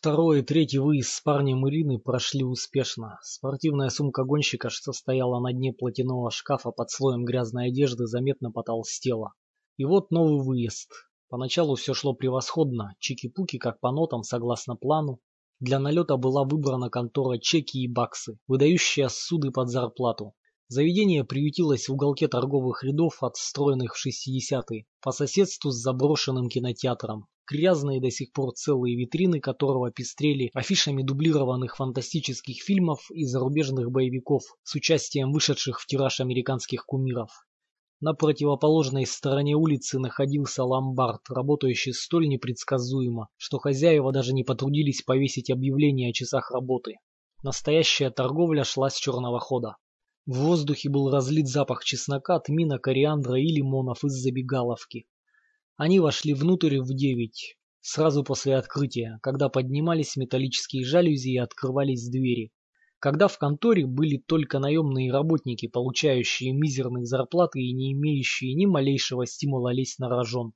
Второй и третий выезд с парнем Ирины прошли успешно. Спортивная сумка гонщика, что стояла на дне платяного шкафа под слоем грязной одежды, заметно потолстела. И вот новый выезд. Поначалу все шло превосходно, чики-пуки как по нотам, согласно плану. Для налета была выбрана контора чеки и баксы, выдающая суды под зарплату. Заведение приютилось в уголке торговых рядов, отстроенных в 60-е, по соседству с заброшенным кинотеатром, грязные до сих пор целые витрины которого пестрели афишами дублированных фантастических фильмов и зарубежных боевиков с участием вышедших в тираж американских кумиров. На противоположной стороне улицы находился ломбард, работающий столь непредсказуемо, что хозяева даже не потрудились повесить объявление о часах работы. Настоящая торговля шла с черного хода. В воздухе был разлит запах чеснока, тмина, кориандра и лимонов из забегаловки. Они вошли внутрь в девять, сразу после открытия, когда поднимались металлические жалюзи и открывались двери. Когда в конторе были только наемные работники, получающие мизерные зарплаты и не имеющие ни малейшего стимула лезть на рожон.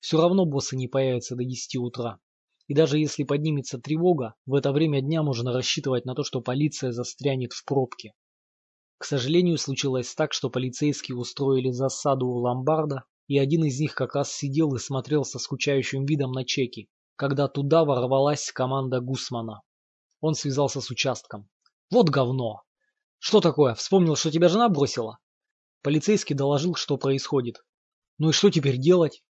Все равно боссы не появятся до 10 утра. И даже если поднимется тревога, в это время дня можно рассчитывать на то, что полиция застрянет в пробке. К сожалению, случилось так, что полицейские устроили засаду у ломбарда, и один из них как раз сидел и смотрел со скучающим видом на чеки, когда туда ворвалась команда Гусмана. Он связался с участком. «Вот говно! Что такое? Вспомнил, что тебя жена бросила?» Полицейский доложил, что происходит. «Ну и что теперь делать?»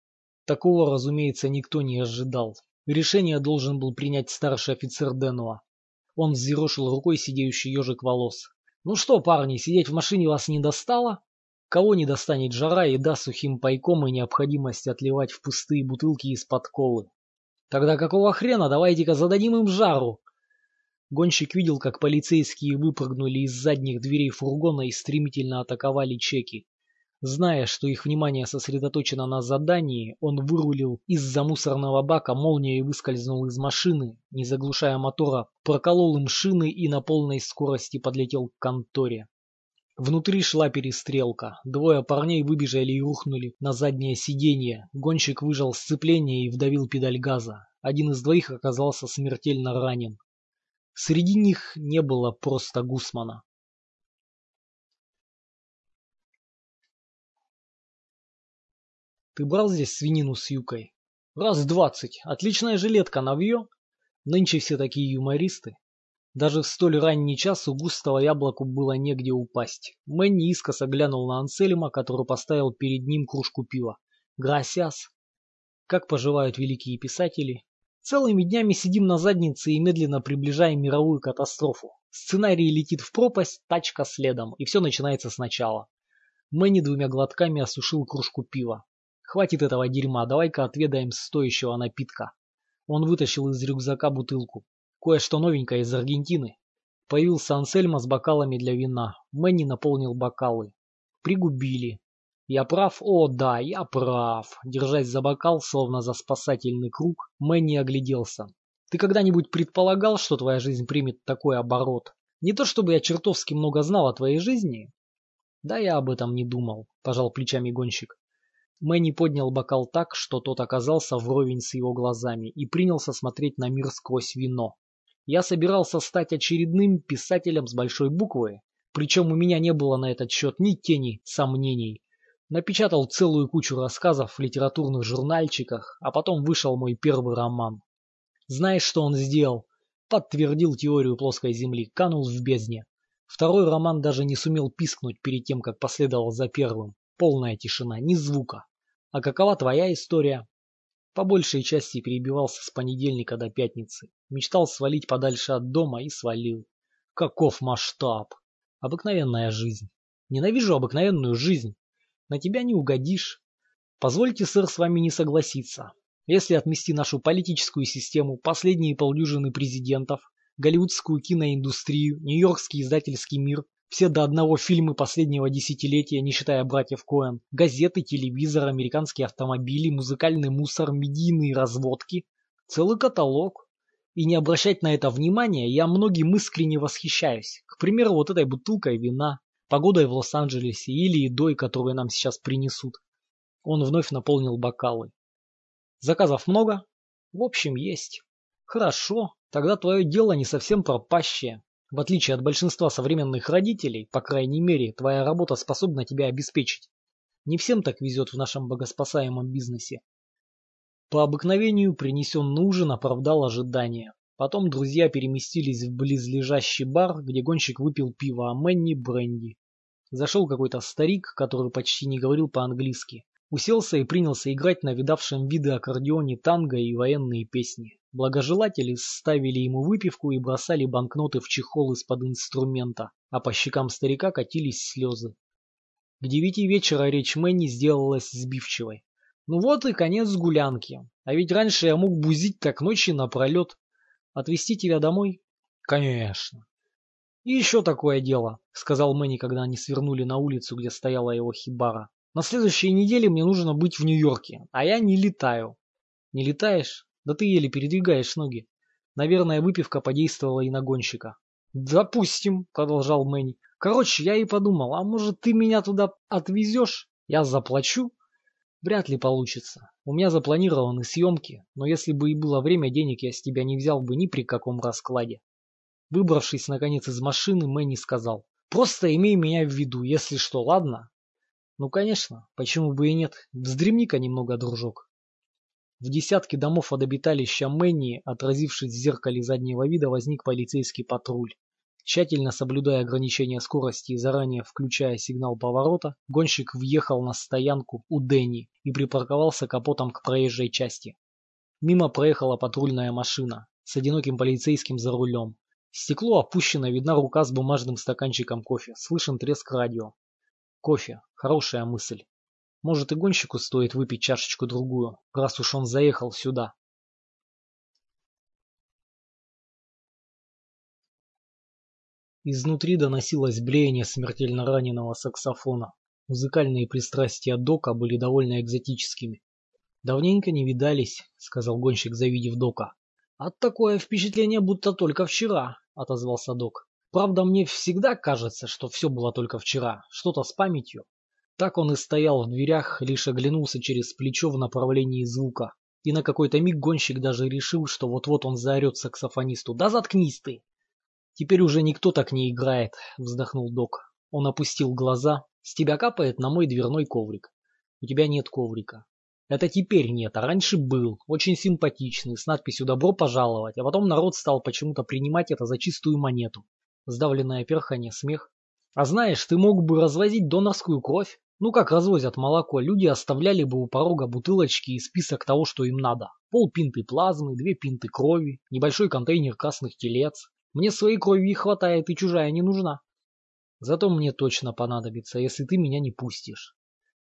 Такого, разумеется, никто не ожидал. Решение должен был принять старший офицер Денуа. Он взъерошил рукой сидеющий ежик волос. «Ну что, парни, сидеть в машине вас не достало?» Кого не достанет жара, еда сухим пайком и необходимость отливать в пустые бутылки из-под колы. Тогда какого хрена, давайте-ка зададим им жару. Гонщик видел, как полицейские выпрыгнули из задних дверей фургона и стремительно атаковали чеки. Зная, что их внимание сосредоточено на задании, он вырулил из-за мусорного бака молнией выскользнул из машины, не заглушая мотора, проколол им шины и на полной скорости подлетел к конторе. Внутри шла перестрелка. Двое парней выбежали и рухнули на заднее сиденье. Гонщик выжал сцепление и вдавил педаль газа. Один из двоих оказался смертельно ранен. Среди них не было просто Гусмана. Ты брал здесь свинину с юкой? Раз двадцать. Отличная жилетка, навье. Нынче все такие юмористы. Даже в столь ранний час у густого яблоку было негде упасть. Мэнни искоса глянул на Ансельма, который поставил перед ним кружку пива. «Грасяс!» Как поживают великие писатели? Целыми днями сидим на заднице и медленно приближаем мировую катастрофу. Сценарий летит в пропасть, тачка следом, и все начинается сначала. Мэнни двумя глотками осушил кружку пива. «Хватит этого дерьма, давай-ка отведаем стоящего напитка». Он вытащил из рюкзака бутылку. Кое-что новенькое из Аргентины. Появился Ансельма с бокалами для вина. Мэнни наполнил бокалы. Пригубили. Я прав? О, да, я прав. Держась за бокал, словно за спасательный круг, Мэнни огляделся. Ты когда-нибудь предполагал, что твоя жизнь примет такой оборот? Не то чтобы я чертовски много знал о твоей жизни. Да я об этом не думал, пожал плечами гонщик. Мэнни поднял бокал так, что тот оказался вровень с его глазами и принялся смотреть на мир сквозь вино. Я собирался стать очередным писателем с большой буквы, причем у меня не было на этот счет ни тени сомнений. Напечатал целую кучу рассказов в литературных журнальчиках, а потом вышел мой первый роман. Знаешь, что он сделал? Подтвердил теорию плоской земли, канул в бездне. Второй роман даже не сумел пискнуть перед тем, как последовал за первым. Полная тишина, ни звука. А какова твоя история? По большей части перебивался с понедельника до пятницы. Мечтал свалить подальше от дома и свалил. Каков масштаб! Обыкновенная жизнь. Ненавижу обыкновенную жизнь. На тебя не угодишь. Позвольте, сэр, с вами не согласиться. Если отмести нашу политическую систему, последние полдюжины президентов, голливудскую киноиндустрию, нью-йоркский издательский мир, все до одного фильмы последнего десятилетия, не считая братьев Коэн, газеты, телевизор, американские автомобили, музыкальный мусор, медийные разводки, целый каталог. И не обращать на это внимания я многим искренне восхищаюсь. К примеру, вот этой бутылкой вина, погодой в Лос-Анджелесе или едой, которую нам сейчас принесут. Он вновь наполнил бокалы. Заказов много? В общем, есть. Хорошо, тогда твое дело не совсем пропащее. В отличие от большинства современных родителей, по крайней мере, твоя работа способна тебя обеспечить. Не всем так везет в нашем богоспасаемом бизнесе. По обыкновению принесенный ужин оправдал ожидания. Потом друзья переместились в близлежащий бар, где гонщик выпил пиво, а Мэнни – бренди. Зашел какой-то старик, который почти не говорил по-английски. Уселся и принялся играть на видавшем виды аккордеоне танго и военные песни. Благожелатели ставили ему выпивку и бросали банкноты в чехол из-под инструмента, а по щекам старика катились слезы. К девяти вечера речь Мэнни сделалась сбивчивой. Ну вот и конец гулянки. А ведь раньше я мог бузить так ночи напролет. Отвезти тебя домой? Конечно. И еще такое дело, сказал Мэнни, когда они свернули на улицу, где стояла его хибара. На следующей неделе мне нужно быть в Нью-Йорке, а я не летаю. Не летаешь? Да ты еле передвигаешь ноги. Наверное, выпивка подействовала и на гонщика. Допустим, продолжал Мэнни. Короче, я и подумал, а может ты меня туда отвезешь? Я заплачу, Вряд ли получится. У меня запланированы съемки, но если бы и было время, денег я с тебя не взял бы ни при каком раскладе. Выбравшись, наконец, из машины, Мэнни сказал. Просто имей меня в виду, если что, ладно? Ну, конечно, почему бы и нет. Вздремни-ка немного, дружок. В десятке домов от обиталища Мэнни, отразившись в зеркале заднего вида, возник полицейский патруль. Тщательно соблюдая ограничения скорости и заранее включая сигнал поворота, гонщик въехал на стоянку у Дэнни и припарковался капотом к проезжей части. Мимо проехала патрульная машина с одиноким полицейским за рулем. Стекло опущено, видна рука с бумажным стаканчиком кофе, слышен треск радио. Кофе. Хорошая мысль. Может и гонщику стоит выпить чашечку-другую, раз уж он заехал сюда. Изнутри доносилось блеяние смертельно раненого саксофона. Музыкальные пристрастия Дока были довольно экзотическими. «Давненько не видались», — сказал гонщик, завидев Дока. «От такое впечатление, будто только вчера», — отозвался Док. «Правда, мне всегда кажется, что все было только вчера, что-то с памятью». Так он и стоял в дверях, лишь оглянулся через плечо в направлении звука. И на какой-то миг гонщик даже решил, что вот-вот он заорет саксофонисту «Да заткнись ты!» Теперь уже никто так не играет, вздохнул док. Он опустил глаза. С тебя капает на мой дверной коврик. У тебя нет коврика. Это теперь нет, а раньше был. Очень симпатичный, с надписью «Добро пожаловать», а потом народ стал почему-то принимать это за чистую монету. Сдавленное перхание, смех. А знаешь, ты мог бы развозить донорскую кровь. Ну как развозят молоко, люди оставляли бы у порога бутылочки и список того, что им надо. Пол пинты плазмы, две пинты крови, небольшой контейнер красных телец, мне своей крови хватает, и чужая не нужна. Зато мне точно понадобится, если ты меня не пустишь.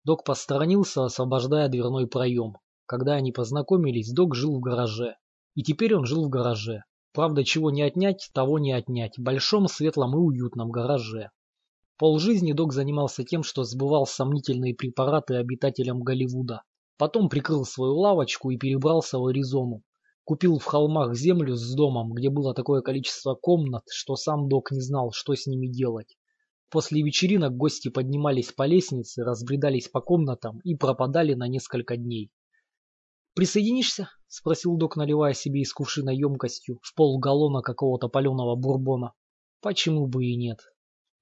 Док посторонился, освобождая дверной проем. Когда они познакомились, Док жил в гараже. И теперь он жил в гараже. Правда, чего не отнять, того не отнять. В большом, светлом и уютном гараже. Полжизни Док занимался тем, что сбывал сомнительные препараты обитателям Голливуда. Потом прикрыл свою лавочку и перебрался в Аризону. Купил в холмах землю с домом, где было такое количество комнат, что сам док не знал, что с ними делать. После вечеринок гости поднимались по лестнице, разбредались по комнатам и пропадали на несколько дней. «Присоединишься?» — спросил док, наливая себе из кувшина емкостью в полгаллона какого-то паленого бурбона. «Почему бы и нет?»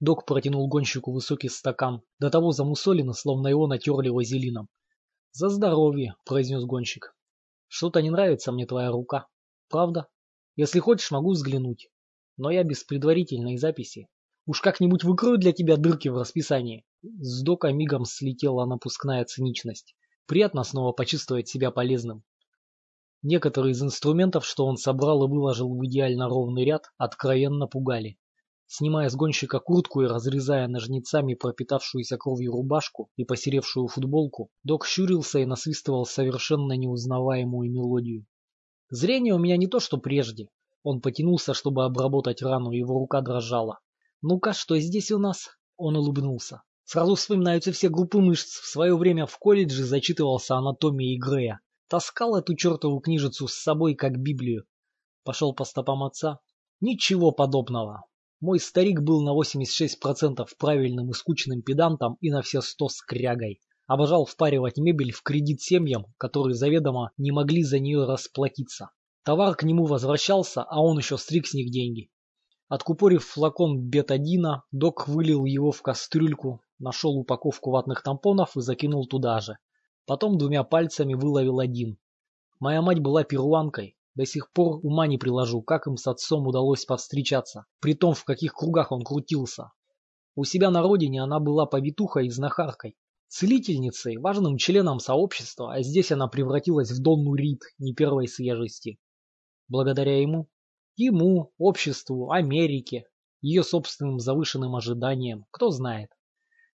Док протянул гонщику высокий стакан, до того замусолено, словно его натерли вазелином. «За здоровье!» — произнес гонщик. Что-то не нравится мне твоя рука. Правда? Если хочешь, могу взглянуть. Но я без предварительной записи. Уж как-нибудь выкрою для тебя дырки в расписании. С дока мигом слетела напускная циничность. Приятно снова почувствовать себя полезным. Некоторые из инструментов, что он собрал и выложил в идеально ровный ряд, откровенно пугали. Снимая с гонщика куртку и разрезая ножницами пропитавшуюся кровью рубашку и посеревшую футболку, док щурился и насвистывал совершенно неузнаваемую мелодию. Зрение у меня не то, что прежде. Он потянулся, чтобы обработать рану, его рука дрожала. «Ну-ка, что здесь у нас?» Он улыбнулся. Сразу вспоминаются все группы мышц. В свое время в колледже зачитывался анатомией Грея. Таскал эту чертову книжицу с собой, как Библию. Пошел по стопам отца. Ничего подобного. Мой старик был на 86% правильным и скучным педантом и на все сто скрягой. Обожал впаривать мебель в кредит семьям, которые заведомо не могли за нее расплатиться. Товар к нему возвращался, а он еще стриг с них деньги. Откупорив флакон бетадина, док вылил его в кастрюльку, нашел упаковку ватных тампонов и закинул туда же. Потом двумя пальцами выловил один. Моя мать была перуанкой. До сих пор ума не приложу, как им с отцом удалось повстречаться, при том, в каких кругах он крутился. У себя на родине она была повитухой и знахаркой, целительницей, важным членом сообщества, а здесь она превратилась в Донну Рид не первой свежести. Благодаря ему, ему, обществу, Америке, ее собственным завышенным ожиданиям, кто знает.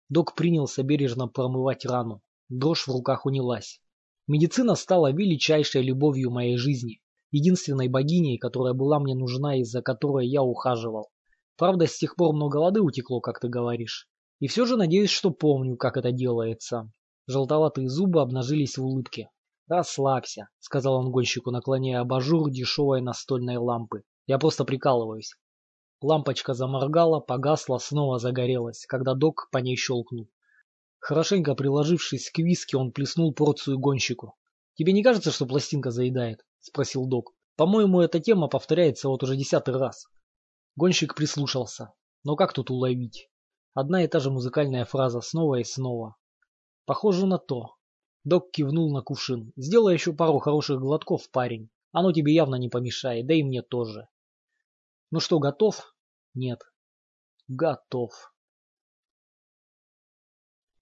Док принялся бережно промывать рану. Дрожь в руках унялась. Медицина стала величайшей любовью моей жизни, единственной богиней, которая была мне нужна и за которой я ухаживал. Правда, с тех пор много воды утекло, как ты говоришь. И все же надеюсь, что помню, как это делается. Желтоватые зубы обнажились в улыбке. «Расслабься», — сказал он гонщику, наклоняя абажур дешевой настольной лампы. «Я просто прикалываюсь». Лампочка заморгала, погасла, снова загорелась, когда док по ней щелкнул. Хорошенько приложившись к виски, он плеснул порцию гонщику. «Тебе не кажется, что пластинка заедает?» — спросил док. «По-моему, эта тема повторяется вот уже десятый раз». Гонщик прислушался. Но как тут уловить? Одна и та же музыкальная фраза снова и снова. Похоже на то. Док кивнул на кувшин. Сделай еще пару хороших глотков, парень. Оно тебе явно не помешает, да и мне тоже. Ну что, готов? Нет. Готов.